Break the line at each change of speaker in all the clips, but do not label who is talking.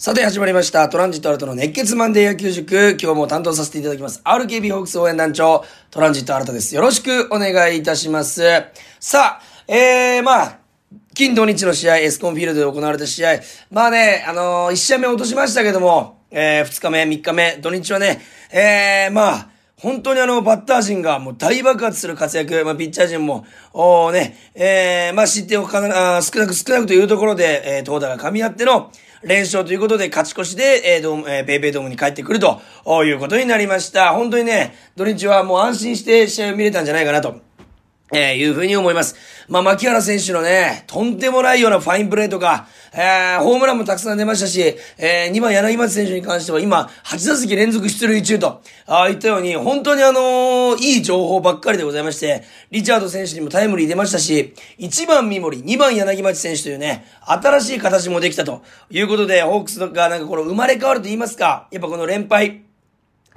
さて始まりました。トランジットアルトの熱血マンデー野球塾。今日も担当させていただきます。RKB ホークス応援団長、トランジットアルトです。よろしくお願いいたします。さあ、えー、まあ、金土日の試合、エスコンフィールドで行われた試合。まあね、あのー、1試合目落としましたけども、えー、2日目、3日目、土日はね、えー、まあ、本当にあの、バッター陣がもう大爆発する活躍、まあ、ピッチャー陣も、おね、えー、まあ、失点をかな少なく少なくというところで、えー、投打が噛み合っての、連勝ということで勝ち越しで、えー、ドーム、えー、ペイペイドームに帰ってくるということになりました。本当にね、土日はもう安心して試合を見れたんじゃないかなと。えー、いうふうに思います。まあ、牧原選手のね、とんでもないようなファインプレーとか、えー、ホームランもたくさん出ましたし、えー、2番柳町選手に関しては今、8打席連続出塁中と、ああ、言ったように、本当にあのー、いい情報ばっかりでございまして、リチャード選手にもタイムリー出ましたし、1番三森、2番柳町選手というね、新しい形もできたということで、ホークスがなんかこの生まれ変わると言いますか、やっぱこの連敗、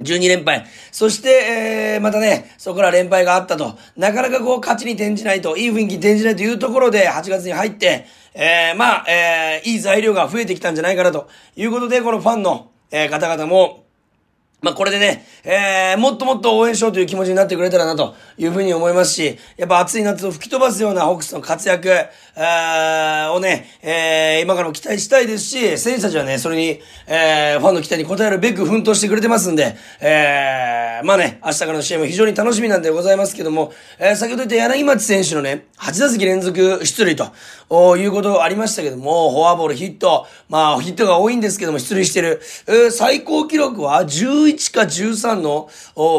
12連敗。そして、えー、またね、そこら連敗があったと。なかなかこう、勝ちに転じないと、いい雰囲気に転じないというところで、8月に入って、えー、まあ、えー、いい材料が増えてきたんじゃないかなということで、このファンの、えー、方々も、まあ、これでね、えー、もっともっと応援しようという気持ちになってくれたらなというふうに思いますし、やっぱ暑い夏を吹き飛ばすようなホークスの活躍、えー、をね、えー、今からも期待したいですし、選手たちはね、それに、えー、ファンの期待に応えるべく奮闘してくれてますんで、えー、まあね、明日からの試合も非常に楽しみなんでございますけども、えー、先ほど言った柳町選手のね、8打席連続出塁と、おいうことありましたけども、フォアボールヒット、まあヒットが多いんですけども出塁してる、えー、最高記録は11 11か13の、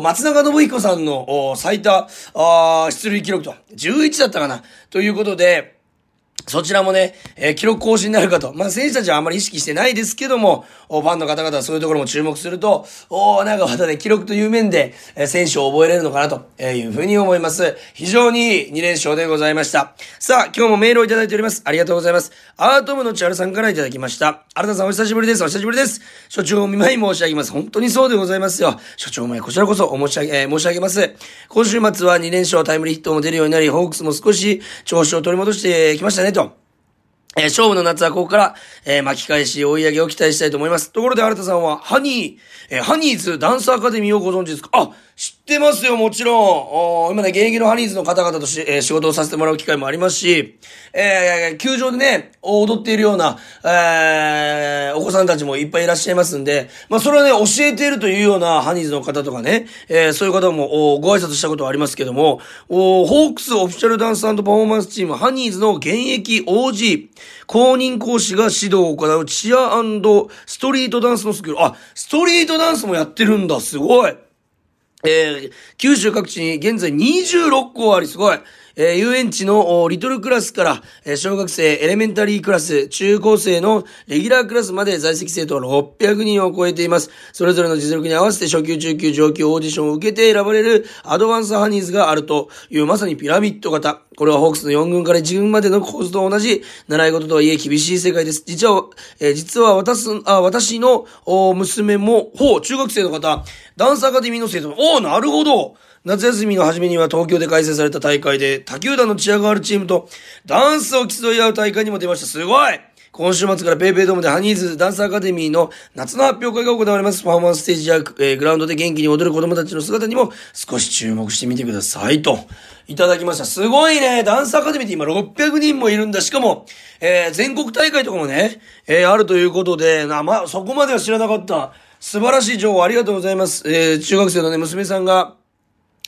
松永信彦さんの最多出塁記録と、11だったかな。ということで、そちらもね、えー、記録更新になるかと。まあ、選手たちはあんまり意識してないですけども、ファンの方々はそういうところも注目すると、おなんかまたね、記録という面で、えー、選手を覚えれるのかなとえいうふうに思います。非常にいい2連勝でございました。さあ、今日もメールをいただいております。ありがとうございます。アートムの千春さんからいただきました。新田さんお久しぶりです。お久しぶりです。所長お見舞い申し上げます。本当にそうでございますよ。所長お前こちらこそお申し上げ、えー、申し上げます。今週末は2連勝タイムリーヒットも出るようになり、ホークスも少し調子を取り戻してきましたねと。えー、勝負の夏はここから、えー、巻き返し、追い上げを期待したいと思います。ところで、新田さんは、ハニー、えー、ハニーズダンスアカデミーをご存知ですか？あ、知ってますよ、もちろん。今ね、現役のハニーズの方々とし、えー、仕事をさせてもらう機会もありますし、えー、球場でね、踊っているような、えー、お子さんたちもいっぱいいらっしゃいますんで、まあ、それはね、教えているというようなハニーズの方とかね、えー、そういう方も、ご挨拶したことはありますけども、おホークスオフィシャルダンスパフォーマンスチーム、ハニーズの現役 OG、公認講師が指導を行うチアストリートダンスのスクール。あ、ストリートダンスもやってるんだ、すごい。えー、九州各地に現在26校あり、すごい。えー、遊園地のリトルクラスから、えー、小学生、エレメンタリークラス、中高生のレギュラークラスまで在籍生徒は600人を超えています。それぞれの実力に合わせて初級、中級、上級オーディションを受けて選ばれるアドバンスハニーズがあるというまさにピラミッド型。これはホークスの4軍から1軍までの構図と同じ習い事とはいえ厳しい世界です。実は、えー、実は私、あ私の娘も、ほう、中学生の方、ダンスアカデミーの生徒、おおなるほど夏休みの初めには東京で開催された大会で、他球団のチアガールチームとダンスを競い合う大会にも出ました。すごい今週末からペイペイドームでハニーズダンスアカデミーの夏の発表会が行われます。パフォーマンスステージや、えー、グラウンドで元気に踊る子供たちの姿にも少し注目してみてくださいと。いただきました。すごいね。ダンスアカデミーって今600人もいるんだ。しかも、えー、全国大会とかもね、えー、あるということで、な、まあ、そこまでは知らなかった。素晴らしい情報ありがとうございます。えー、中学生のね、娘さんが、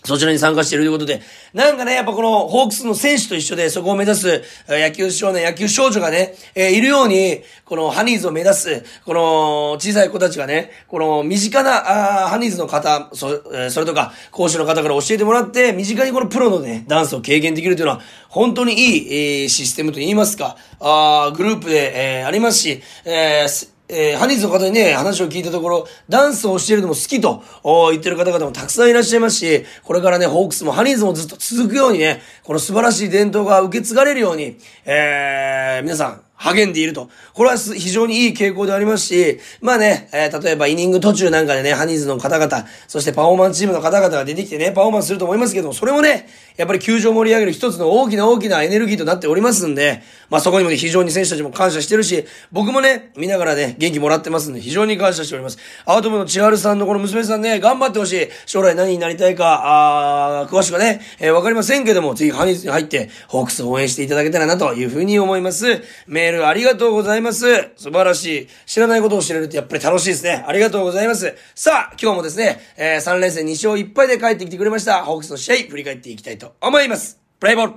そちらに参加しているということで、なんかね、やっぱこのホークスの選手と一緒でそこを目指す野球少年、野球少女がね、えー、いるように、このハニーズを目指す、この小さい子たちがね、この身近なあハニーズの方、そ,、それとか講師の方から教えてもらって、身近にこのプロのね、ダンスを経験できるというのは、本当にいい、えー、システムと言いますか、あグループで、えー、ありますし、えーえー、ハニーズの方にね、話を聞いたところ、ダンスを教えるのも好きと言ってる方々もたくさんいらっしゃいますし、これからね、ホークスもハニーズもずっと続くようにね、この素晴らしい伝統が受け継がれるように、えー、皆さん、励んでいると。これは非常にいい傾向でありますし、まあね、えー、例えばイニング途中なんかでね、ハニーズの方々、そしてパフォーマンスチームの方々が出てきてね、パフォーマンスすると思いますけども、それもね、やっぱり球場を盛り上げる一つの大きな大きなエネルギーとなっておりますんで、まあそこにもね、非常に選手たちも感謝してるし、僕もね、見ながらね、元気もらってますんで、非常に感謝しております。アウトムの千春さんのこの娘さんね、頑張ってほしい。将来何になりたいか、あ詳しくはね、えー、わかりませんけども、ぜひハニーズに入って、ホークスを応援していただけたらなというふうに思います。メールありがとうございます。素晴らしい。知らないことを知れるってやっぱり楽しいですね。ありがとうございます。さあ、今日もですね、えー、3連戦2勝1敗で帰ってきてくれました、ホークスの試合、振り返っていきたいと思います。プレイボール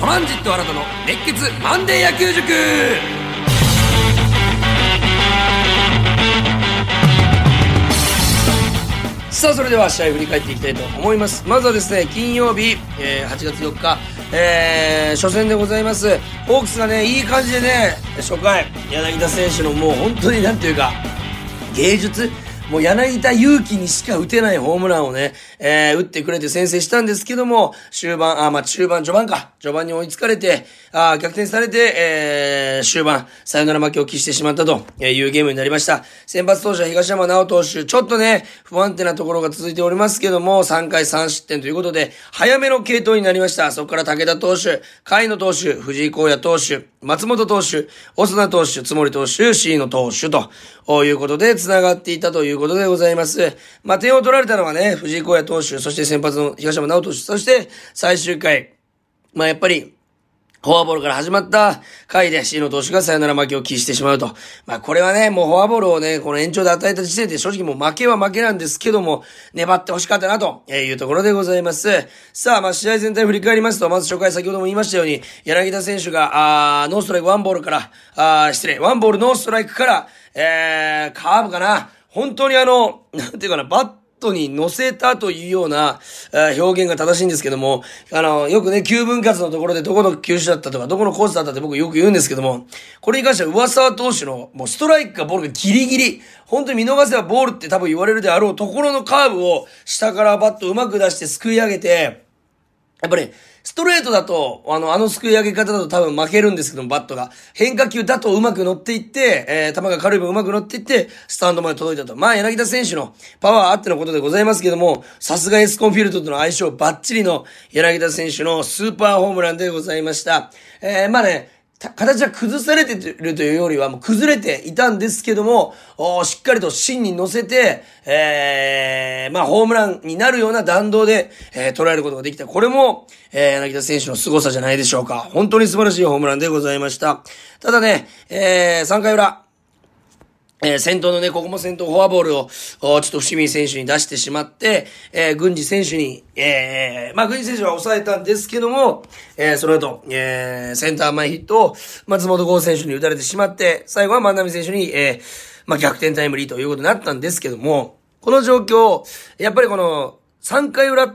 トランジット新たの熱血マンデー野球塾さあ、それでは試合振り返っていきたいと思います。まずはですね、金曜日、えー、8月4日、えー、初戦でございます。ホークスがね、いい感じでね、初回、柳田選手のもう本当になんていうか、芸術もう柳田勇気にしか打てないホームランをね、えー、打ってくれて先制したんですけども、終盤、あ、まあ、中盤、序盤か。序盤に追いつかれて、あ逆転されて、えー、終盤、サヨナラ負けを喫してしまったというゲームになりました。先発投手は東山直投手、ちょっとね、不安定なところが続いておりますけども、3回3失点ということで、早めの継投になりました。そこから武田投手、甲斐野投手、藤井荒野投手、松本投手、オスナ投手、津森投手、シーノ投手ということで、繋がっていたということでございます。まあ、点を取られたのはね、藤井荒野投手、そして先発の東山直投手、そして最終回、まあ、やっぱり、フォアボールから始まった回で C の投手がサヨナラ負けを喫してしまうと。まあこれはね、もうフォアボールをね、この延長で与えた時点で正直もう負けは負けなんですけども、粘って欲しかったなというところでございます。さあ、まあ試合全体振り返りますと、まず初回先ほども言いましたように、柳田選手が、あーノーストライクワンボールから、あ失礼、ワンボールノーストライクから、えー、カーブかな。本当にあの、なんていうかな、バットに乗せたというような、表現が正しいんですけども、あの、よくね、9分割のところでどこの球種だったとか、どこのコースだったって僕よく言うんですけども、これに関しては上沢投手の、もうストライクかボールがギリギリ、本当に見逃せばボールって多分言われるであろうところのカーブを下からバットうまく出してすくい上げて、やっぱり、ストレートだと、あの、あのすくい上げ方だと多分負けるんですけども、バットが。変化球だとうまく乗っていって、えー、球が軽い分うまく乗っていって、スタンドまで届いたと。まあ、柳田選手のパワーあってのことでございますけども、さすがエスコンフィールドとの相性バッチリの柳田選手のスーパーホームランでございました。えー、まあね、形は崩されてるというよりはもう崩れていたんですけども、しっかりと芯に乗せて、えー、まあホームランになるような弾道で、えー、捉えることができた。これも、えー、柳田選手の凄さじゃないでしょうか。本当に素晴らしいホームランでございました。ただね、えー、3回裏、えー、先頭のね、ここも先頭フォアボールを、ちょっと伏見選手に出してしまって、えー、軍事選手に、えー、まあ、軍事選手は抑えたんですけども、えー、その後、えー、センター前ヒットを松本剛選手に打たれてしまって、最後は万波選手に、えー、まあ、逆転タイムリーということになったんですけども、この状況、やっぱりこの、3回裏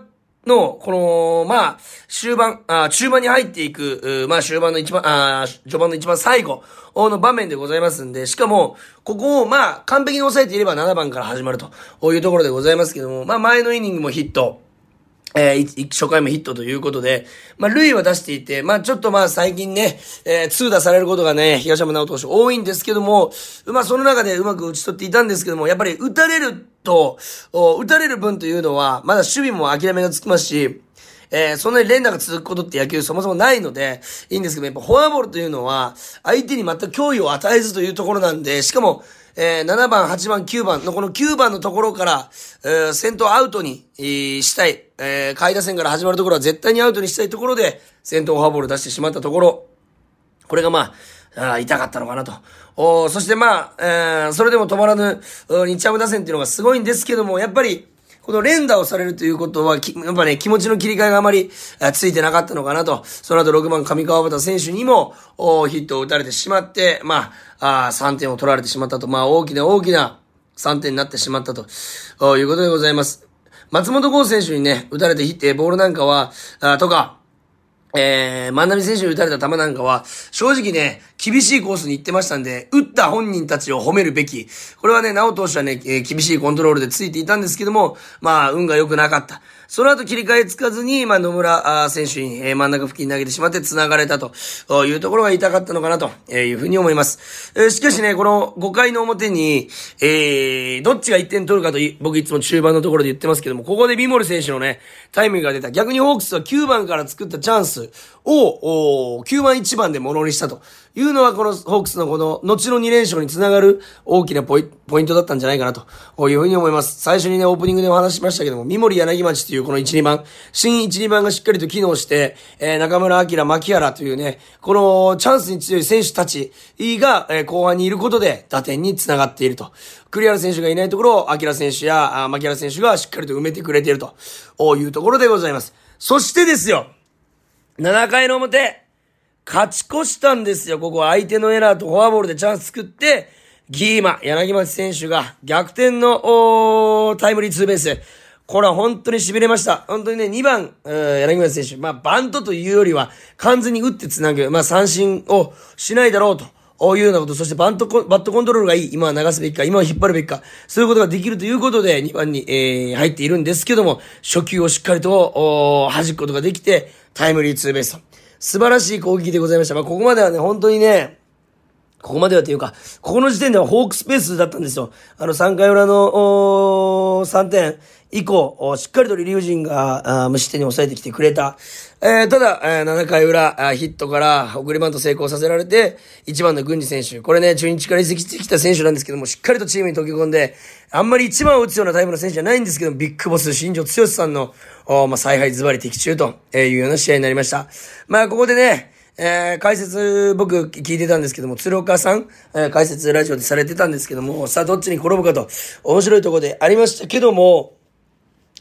の、この、まあ、終盤、あ中盤に入っていく、まあ、終盤の一番、あ序盤の一番最後の場面でございますんで、しかも、ここを、まあ、完璧に抑えていれば7番から始まるというところでございますけども、まあ、前のイニングもヒット、えー、初回もヒットということで、まあ、塁は出していて、まあ、ちょっとまあ、最近ね、えー、通打されることがね、東山直投手多いんですけども、まあ、その中でうまく打ち取っていたんですけども、やっぱり打たれると、打たれる分というのは、まだ守備も諦めがつきますし、えー、そんなに連打が続くことって野球そもそもないので、いいんですけど、やっぱフォアボールというのは、相手に全く脅威を与えずというところなんで、しかも、えー、7番、8番、9番。のこの9番のところから、えー、先頭アウトに、えー、したい、えー、下位打線から始まるところは絶対にアウトにしたいところで、先頭フォアボール出してしまったところ、これがまあ、あ痛かったのかなと。おそしてまあ、えー、それでも止まらぬ、日ハム打線っていうのがすごいんですけども、やっぱり、この連打をされるということは、やっぱね、気持ちの切り替えがあまりついてなかったのかなと。その後6番上川端選手にもヒットを打たれてしまって、まあ、あ3点を取られてしまったと。まあ、大きな大きな3点になってしまったということでございます。松本剛選手にね、打たれてヒット、ボールなんかは、あとか、えー、万波選手に打たれた球なんかは、正直ね、厳しいコースに行ってましたんで、打った本人たちを褒めるべき。これはね、直投手はね、えー、厳しいコントロールでついていたんですけども、まあ、運が良くなかった。その後切り替えつかずに、まあ、野村選手に、えー、真ん中付近に投げてしまって繋がれたというところが痛かったのかなというふうに思います。えー、しかしね、この5回の表に、えー、どっちが1点取るかと僕いつも中盤のところで言ってますけども、ここでビモル選手のね、タイムが出た。逆にホークスは9番から作ったチャンスを、9番1番で物にしたというのは、このホークスのこの、後の2連勝につながる大きなポイントだったんじゃないかなというふうに思います。最初にね、オープニングでお話しましたけども、三森柳町というこの1、2番、新1、2番がしっかりと機能して、えー、中村明、牧原というね、このチャンスに強い選手たちが、えー、後半にいることで打点につながっていると。栗原選手がいないところを、明選手や、牧原選手がしっかりと埋めてくれているというところでございます。そしてですよ、7回の表、勝ち越したんですよ。ここ相手のエラーとフォアボールでチャンス作って、ギーマ、柳町選手が逆転のタイムリーツーベース。これは本当に痺れました。本当にね、2番、柳町選手、まあ、バントというよりは、完全に打って繋ぐ、まあ、三振をしないだろうと。いうようなこと、そしてバント、バットコントロールがいい、今は流すべきか、今は引っ張るべきか、そういうことができるということで、2番に、えー、入っているんですけども、初球をしっかりと、弾くことができて、タイムリーツーベースと素晴らしい攻撃でございました。まあ、ここまではね、本当にね、ここまではというか、ここの時点ではホークスペースだったんですよ。あの3回裏の3点以降、しっかりとリリーフ陣が無失点に抑えてきてくれた。えー、ただ、えー、7回裏、ヒットから送りバント成功させられて、1番の郡司選手。これね、中日から移籍してきた選手なんですけども、しっかりとチームに溶け込んで、あんまり1番を打つようなタイプの選手じゃないんですけど、ビッグボス、新庄剛志さんの、まあ、采配ズバリ的中というような試合になりました。まあ、ここでね、えー、解説、僕聞いてたんですけども、鶴岡さん、えー、解説ラジオでされてたんですけども、さあどっちに転ぶかと、面白いところでありましたけども、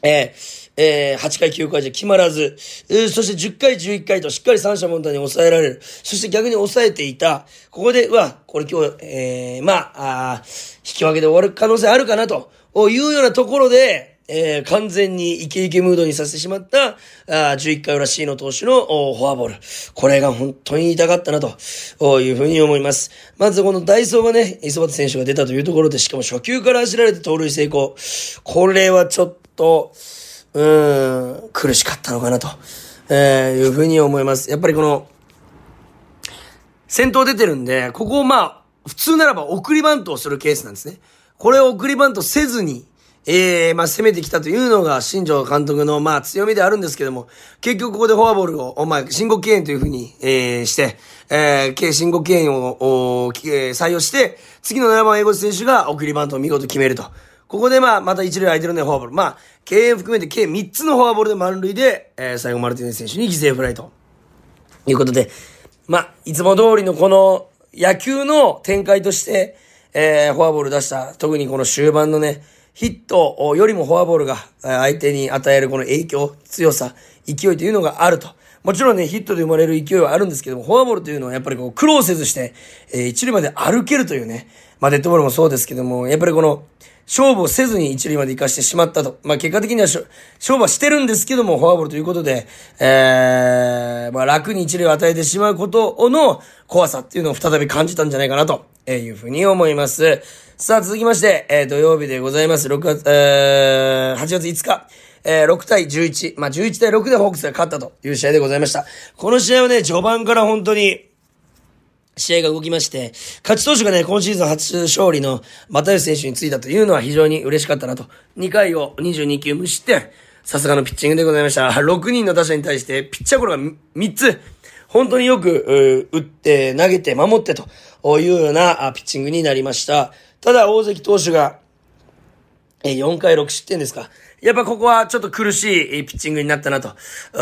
えー、えー、8回9回じゃ決まらず、えー、そして10回11回としっかり三者問題に抑えられる。そして逆に抑えていた。ここで、うわ、これ今日、えー、まあ、あ引き分けで終わる可能性あるかなというようなところで、えー、完全にイケイケムードにさせてしまった、あ11回裏 C の投手のフォアボール。これが本当に痛かったなというふうに思います。まずこのダイソーがね、磯端選手が出たというところで、しかも初球から走られて盗塁成功。これはちょっと、うーん、苦しかったのかなと、え、いうふうに思います。やっぱりこの、先頭出てるんで、ここをまあ、普通ならば送りバントをするケースなんですね。これを送りバントせずに、ええー、まあ、攻めてきたというのが、新庄監督の、まあ、強みであるんですけども、結局ここでフォアボールを、お前、申告敬遠というふうに、えー、して、ええー、申告敬遠を、おえー、採用して、次の7番英語選手が送りバントを見事決めると。ここでまあ、また一塁空いてるね、フォアボール。まあ、敬遠含めて計3つのフォアボールで満塁で、えー、最後マルティネス選手に犠牲フライと。いうことで、まあ、いつも通りのこの野球の展開として、えー、フォアボール出した、特にこの終盤のね、ヒットよりもフォアボールが相手に与えるこの影響、強さ、勢いというのがあると。もちろんね、ヒットで生まれる勢いはあるんですけども、フォアボールというのはやっぱりこう苦労せずして、えー、一塁まで歩けるというね、まあデッドボールもそうですけども、やっぱりこの、勝負をせずに一塁まで行かしてしまったと。まあ結果的には勝負はしてるんですけども、フォアボールということで、えー、まあ楽に一塁を与えてしまうことの怖さっていうのを再び感じたんじゃないかなとえいうふうに思います。さあ、続きまして、えー、土曜日でございます。6月、えー、8月5日。えー、6対11。まあ、11対6でホークスが勝ったという試合でございました。この試合はね、序盤から本当に、試合が動きまして、勝ち投手がね、今シーズン初勝利の又吉選手についたというのは非常に嬉しかったなと。2回を22球無失点。さすがのピッチングでございました。6人の打者に対して、ピッチャーゴロが3つ。本当によく、打って、投げて、守ってというようなピッチングになりました。ただ、大関投手が、え4回6失点ですか。やっぱここはちょっと苦しいピッチングになったなと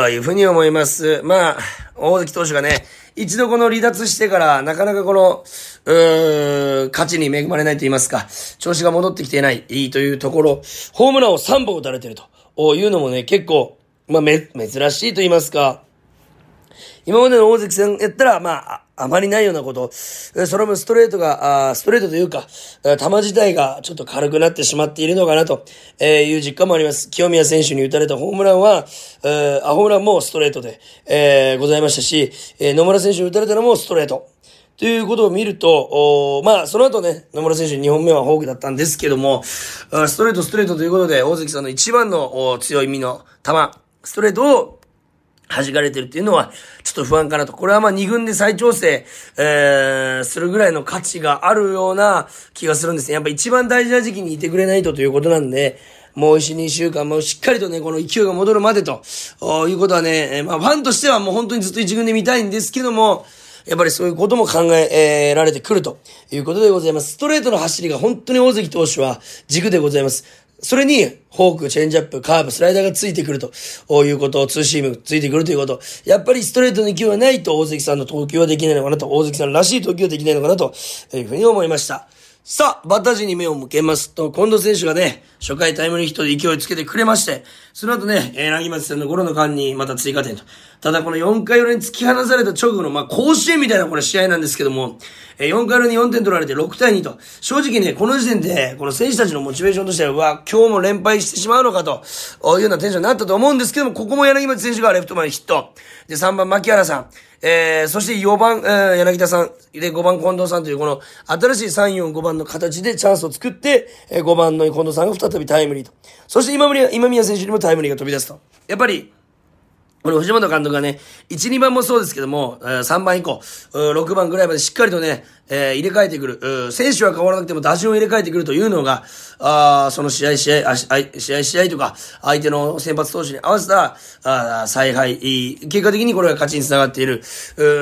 いうふうに思います。まあ、大関投手がね、一度この離脱してから、なかなかこの、うーん勝ちに恵まれないと言いますか、調子が戻ってきていないというところ、ホームランを3本打たれてるというのもね、結構、まあ、め、珍しいと言いますか、今までの大関戦やったら、まあ、あまりないようなこと、それもストレートが、ストレートというか、球自体がちょっと軽くなってしまっているのかなという実感もあります。清宮選手に打たれたホームランは、あホームランもストレートで、えー、ございましたし、野村選手に打たれたのもストレート。ということを見ると、まあ、その後ね、野村選手2本目はフォークだったんですけども、ストレートストレートということで、大関さんの一番の強い身の球、ストレートを弾かれてるっていうのは、ちょっと不安かなと。これはまあ2軍で再調整、えー、するぐらいの価値があるような気がするんですね。やっぱ一番大事な時期にいてくれないとということなんで、もう1、2週間もうしっかりとね、この勢いが戻るまでと、いうことはね、まあファンとしてはもう本当にずっと一軍で見たいんですけども、やっぱりそういうことも考えられてくるということでございます。ストレートの走りが本当に大関投手は軸でございます。それに、フォーク、チェンジアップ、カーブ、スライダーがついてくるということ、ツーシームついてくるということ。やっぱりストレートの勢いはないと大関さんの投球はできないのかなと、大関さんらしい投球はできないのかなというふうに思いました。さあ、バッター陣に目を向けますと、近藤選手がね、初回タイムリーヒットで勢いつけてくれまして、その後ね、えー、な松さんの頃の間にまた追加点と。ただこの4回裏に突き放された直後の、まあ、甲子園みたいなこれ試合なんですけども、えー、4回裏に4点取られて6対2と。正直ね、この時点で、この選手たちのモチベーションとしては、うわ、今日も連敗してしまうのかと、いうようなテンションになったと思うんですけども、ここも柳町選手がレフト前ヒット。で、3番牧原さん。えー、そして4番、えー、柳田さん、で5番近藤さんというこの新しい3、4、5番の形でチャンスを作って、えー、5番の近藤さんが再びタイムリーと。そして今宮今宮選手にもタイムリーが飛び出すと。やっぱり、これ、藤本監督がね、1、2番もそうですけども、3番以降、6番ぐらいまでしっかりとね、えー、入れ替えてくる。選手は変わらなくても打順を入れ替えてくるというのが、あその試合、試合、あ試合、試合とか、相手の先発投手に合わせた、あ采配、結果的にこれが勝ちにつながっている、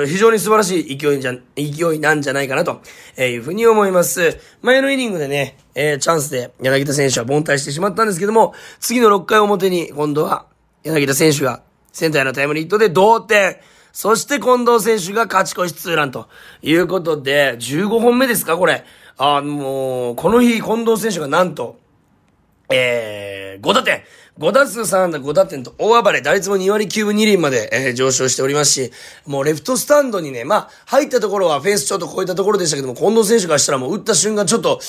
非常に素晴らしい勢いじゃ、勢いなんじゃないかなというふうに思います。前のイニングでね、えー、チャンスで柳田選手は凡退してしまったんですけども、次の6回表に今度は柳田選手がセンターへのタイムリーヒットで同点。そして近藤選手が勝ち越しツーランということで、15本目ですかこれ。あ、もう、この日近藤選手がなんと、えー、5打点。5打数3安打5打点と大暴れ、打率も2割9分2厘まで、えー、上昇しておりますし、もうレフトスタンドにね、まあ、入ったところはフェンスちょっと超えたところでしたけども、近藤選手からしたらもう打った瞬間ちょっと、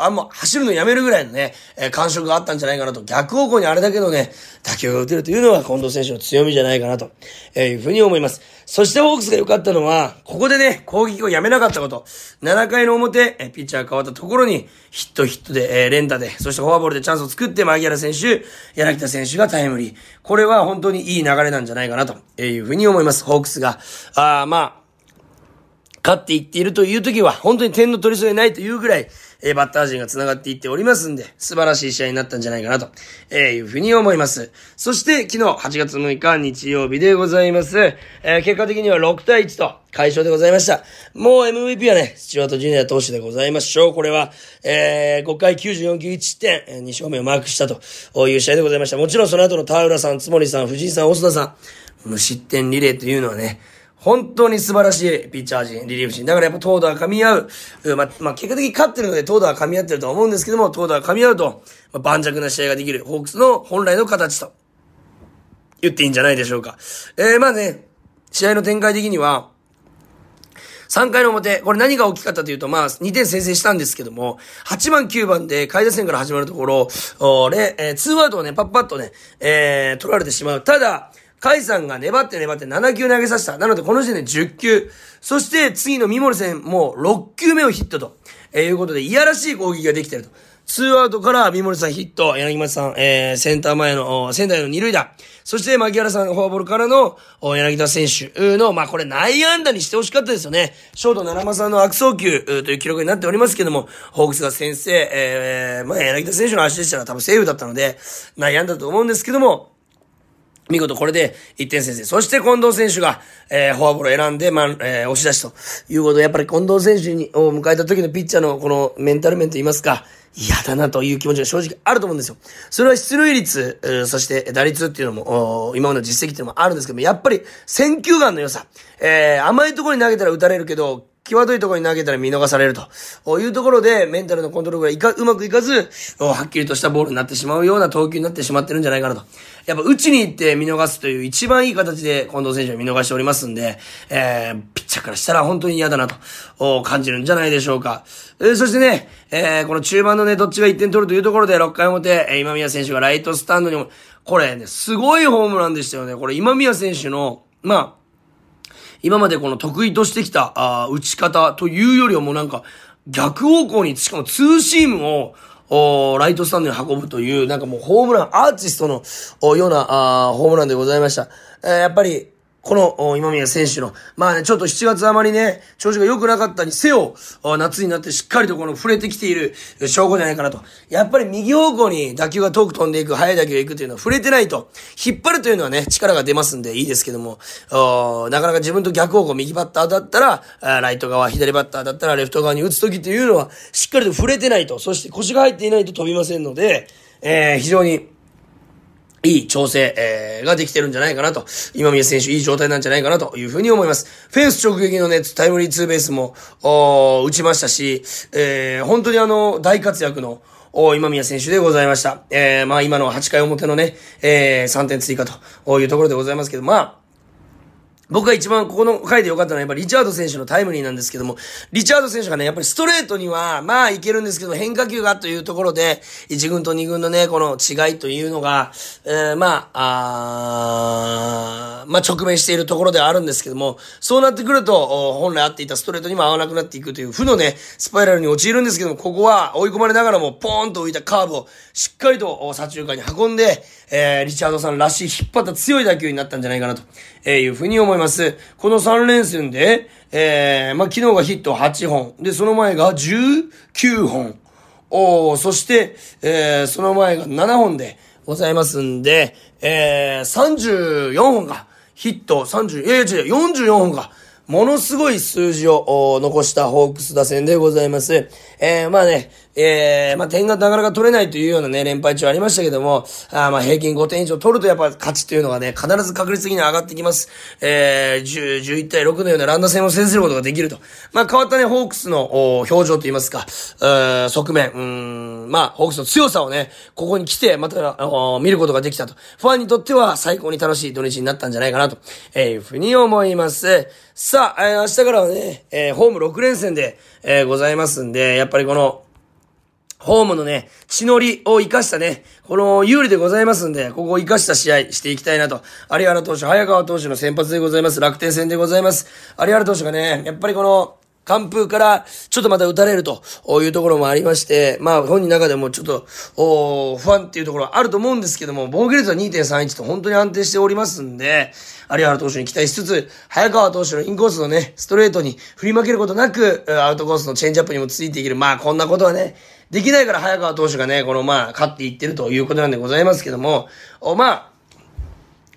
あんま走るのやめるぐらいのね、えー、感触があったんじゃないかなと、逆方向にあれだけどね、打球が打てるというのが近藤選手の強みじゃないかなと、えー、いうふうに思います。そしてホークスが良かったのは、ここでね、攻撃をやめなかったこと。7回の表、えピッチャー変わったところに、ヒットヒットで、えー、連打で、そしてフォアボールでチャンスを作って、牧原選手、柳田選手がタイムリー。これは本当にいい流れなんじゃないかなというふうに思います。ホークスが。ああまあ、勝っていっているという時は、本当に点の取り添えないというぐらい、えー、バッター陣が繋がっていっておりますんで、素晴らしい試合になったんじゃないかなと、えー、いうふうに思います。そして、昨日8月6日日曜日でございます。えー、結果的には6対1と、快勝でございました。もう MVP はね、スチュワート・ジュニア投手でございましょう。これは、えー、5回94球1点、2勝目をマークしたという試合でございました。もちろんその後の田浦さん、つもりさん、藤井さん、細田さん、無失点リレーというのはね、本当に素晴らしいピッチャー陣、リリーフ陣。だからやっぱ投打は噛み合う。まあ、まあ、結果的に勝ってるので投打は噛み合ってると思うんですけども、投打は噛み合うと、まあ、盤石な試合ができる、ホークスの本来の形と言っていいんじゃないでしょうか。えー、まあね、試合の展開的には、3回の表、これ何が大きかったというと、まあ、2点先制したんですけども、8番9番で、下位打線から始まるところ、おれ、えー、2アウトをね、パッパッとね、えー、取られてしまう。ただ、カイさんが粘って粘って7球投げさせた。なのでこの時点で10球。そして次の三森戦もう6球目をヒットと、えー、いうことで、いやらしい攻撃ができてると。ツーアウトから三森さんヒット、柳町さん、えー、センター前の、仙台の二塁打。そして、牧原さん、フォアボールからの、柳田選手の、まあ、これ内野安打にしてほしかったですよね。ショート七間さんの悪送球という記録になっておりますけども、ホークスが先制、えー、まあ、柳田選手の足でしたら多分セーフだったので、内野安打だと思うんですけども、見事これで1点先制。そして近藤選手が、えー、フォアボールを選んで、まあ、えー、押し出しということで、やっぱり近藤選手に、を迎えた時のピッチャーのこのメンタル面と言いますか、嫌だなという気持ちが正直あると思うんですよ。それは出塁率、そして打率っていうのも、今までの実績っていうのもあるんですけども、やっぱり選球眼の良さ、えー、甘いところに投げたら打たれるけど、際どいところに投げたら見逃されるというところで、メンタルのコントロールがいか、うまくいかず、はっきりとしたボールになってしまうような投球になってしまってるんじゃないかなと。やっぱ打ちに行って見逃すという一番いい形で近藤選手は見逃しておりますんで、えー、ピッチャーからしたら本当に嫌だなと、感じるんじゃないでしょうか。えー、そしてね、えー、この中盤のね、どっちが1点取るというところで6回表、今宮選手がライトスタンドにも、これね、すごいホームランでしたよね。これ今宮選手の、まあ、今までこの得意としてきた、あ打ち方というよりはもうなんか、逆方向に、しかもツーシームを、おライトスタンドに運ぶという、なんかもうホームラン、アーティストのおようなあホームランでございました。えー、やっぱり、この、今宮選手の、まあね、ちょっと7月あまりね、調子が良くなかったにせよ、夏になってしっかりとこの触れてきている証拠じゃないかなと。やっぱり右方向に打球が遠く飛んでいく、速い打球が行くというのは触れてないと、引っ張るというのはね、力が出ますんでいいですけども、なかなか自分と逆方向、右バッターだったら、ライト側、左バッターだったらレフト側に打つときというのは、しっかりと触れてないと、そして腰が入っていないと飛びませんので、えー、非常に、いい調整、えー、ができてるんじゃないかなと。今宮選手いい状態なんじゃないかなというふうに思います。フェンス直撃のね、タイムリーツーベースも、打ちましたし、えー、本当にあの、大活躍の、お今宮選手でございました。えー、まあ今の8回表のね、えー、3点追加というところでございますけど、まあ、僕が一番ここの回で良かったのはやっぱりリチャード選手のタイムリーなんですけども、リチャード選手がね、やっぱりストレートには、まあいけるんですけど、変化球がというところで、1軍と2軍のね、この違いというのが、えー、まあ、あまあ直面しているところではあるんですけども、そうなってくると、本来合っていたストレートにも合わなくなっていくという負のね、スパイラルに陥るんですけども、ここは追い込まれながらも、ポーンと浮いたカーブをしっかりと左中間に運んで、えー、リチャードさんらしい引っ張った強い打球になったんじゃないかなと、えー、いうふうに思います。この3連戦で、えー、まあ、昨日がヒット8本。で、その前が19本。おそして、えー、その前が7本でございますんで、えー、34本がヒット、30、いやいや違う、44本がものすごい数字を残したホークス打線でございます。えー、まあね、えー、まあ点がなかなか取れないというようなね、連敗中ありましたけども、あまあ平均5点以上取るとやっぱ勝ちというのがね、必ず確率的に上がってきます。えー、10、11対6のようなランダ戦を制することができると。まあ変わったね、ホークスの表情といいますか、側面、うん、まあ、ホークスの強さをね、ここに来て、また、見ることができたと。ファンにとっては最高に楽しい土日になったんじゃないかなと、えー、いうふうに思います。さあ、えー、明日からはね、えー、ホーム6連戦で、えー、ございますんで、やっぱりこの、ホームのね、血のりを生かしたね、この有利でございますんで、ここを生かした試合していきたいなと。有原投手、早川投手の先発でございます。楽天戦でございます。有原投手がね、やっぱりこの、完封からちょっとまた打たれるというところもありまして、まあ本人の中でもちょっと、お不安っていうところはあると思うんですけども、防御率は2.31と本当に安定しておりますんで、有原投手に期待しつつ、早川投手のインコースのね、ストレートに振り負けることなく、アウトコースのチェンジアップにもついていける。まあこんなことはね、できないから早川投手がね、このまあ勝っていってるということなんでございますけども、おまあ、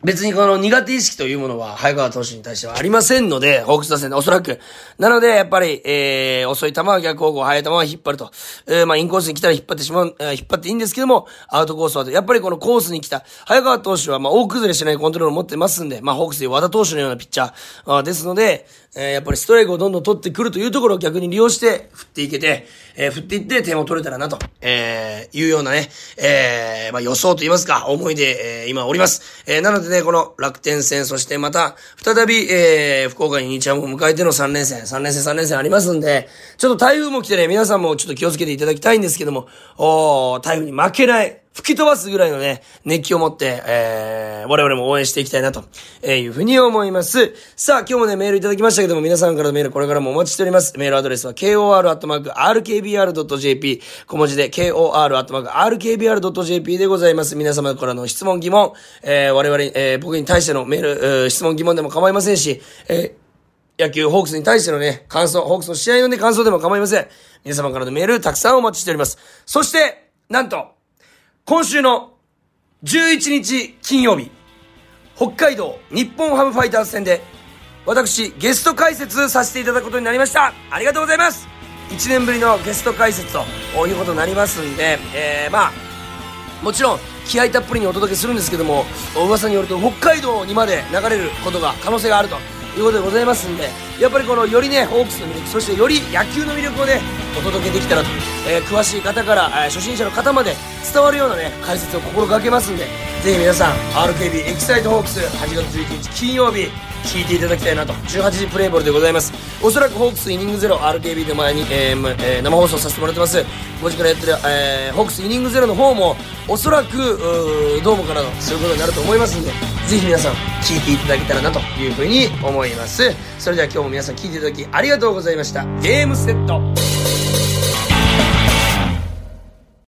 別にこの苦手意識というものは、早川投手に対してはありませんので、ホークス打線でおそらく。なので、やっぱり、えー、遅い球は逆方向、速い球は引っ張ると。えー、まあ、インコースに来たら引っ張ってしまう、えー、引っ張っていいんですけども、アウトコースは、やっぱりこのコースに来た、早川投手は、まあ、大崩れしないコントロールを持ってますんで、まあ、ホークスで和田投手のようなピッチャー、あですので、えー、やっぱりストライクをどんどん取ってくるというところを逆に利用して振っていけて、えー、振っていって点を取れたらなと、えー、いうようなね、え、まあ予想と言いますか、思いで、え、今おります。え、なのでね、この楽天戦、そしてまた、再び、え、福岡に日ハムを迎えての3連戦、3連戦3連戦ありますんで、ちょっと台風も来てね、皆さんもちょっと気をつけていただきたいんですけども、お台風に負けない、吹き飛ばすぐらいのね、熱気を持って、えー、我々も応援していきたいなと、えいうふうに思います。さあ、今日もね、メールいただきましたけども、皆さんからのメールこれからもお待ちしております。メールアドレスは kor.rkbr.jp 小文字で kor.rkbr.jp でございます。皆様からの質問疑問、えー、我々、えー、僕に対してのメール、えー、質問疑問でも構いませんし、えー、野球ホークスに対してのね、感想、ホークスの試合のね、感想でも構いません。皆様からのメールたくさんお待ちしております。そして、なんと、今週の11日金曜日、北海道日本ハムファイターズ戦で、私、ゲスト解説させていただくことになりました。ありがとうございます !1 年ぶりのゲスト解説ということになりますんで、えー、まあ、もちろん、気合たっぷりにお届けするんですけども、噂によると北海道にまで流れることが、可能性があるということでございますんで、やっぱりこのよりね、ホークスの魅力、そしてより野球の魅力をね、お届けできたらと、えー、詳しい方から、えー、初心者の方まで伝わるようなね、解説を心がけますんで、ぜひ皆さん、RKB エキサイトホークス8月11日金曜日、聞いていただきたいなと、18時プレイボールでございます。おそらくホークスイニングゼロ、RKB で前に、えーえー、生放送させてもらってます。5時からやってる、えー、ホークスイニングゼロの方も、おそらく、ドームからのすることになると思いますんで、ぜひ皆さん聞いていただけたらなというふうに思います。それでは今日も皆さん聞いていただきありがとうございました。ゲームセット。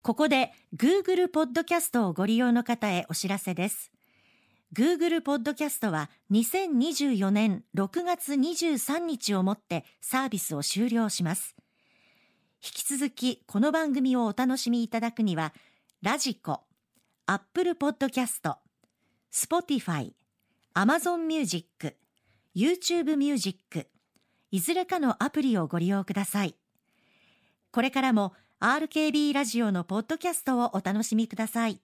ここで Google ポッドキャストをご利用の方へお知らせです。Google ポッドキャストは2024年6月23日をもってサービスを終了します。引き続きこの番組をお楽しみいただくにはラジコ、Apple Podcast、Spotify、Amazon Music、YouTube Music いずれかのアプリをご利用ください。これからも RKB ラジオのポッドキャストをお楽しみください。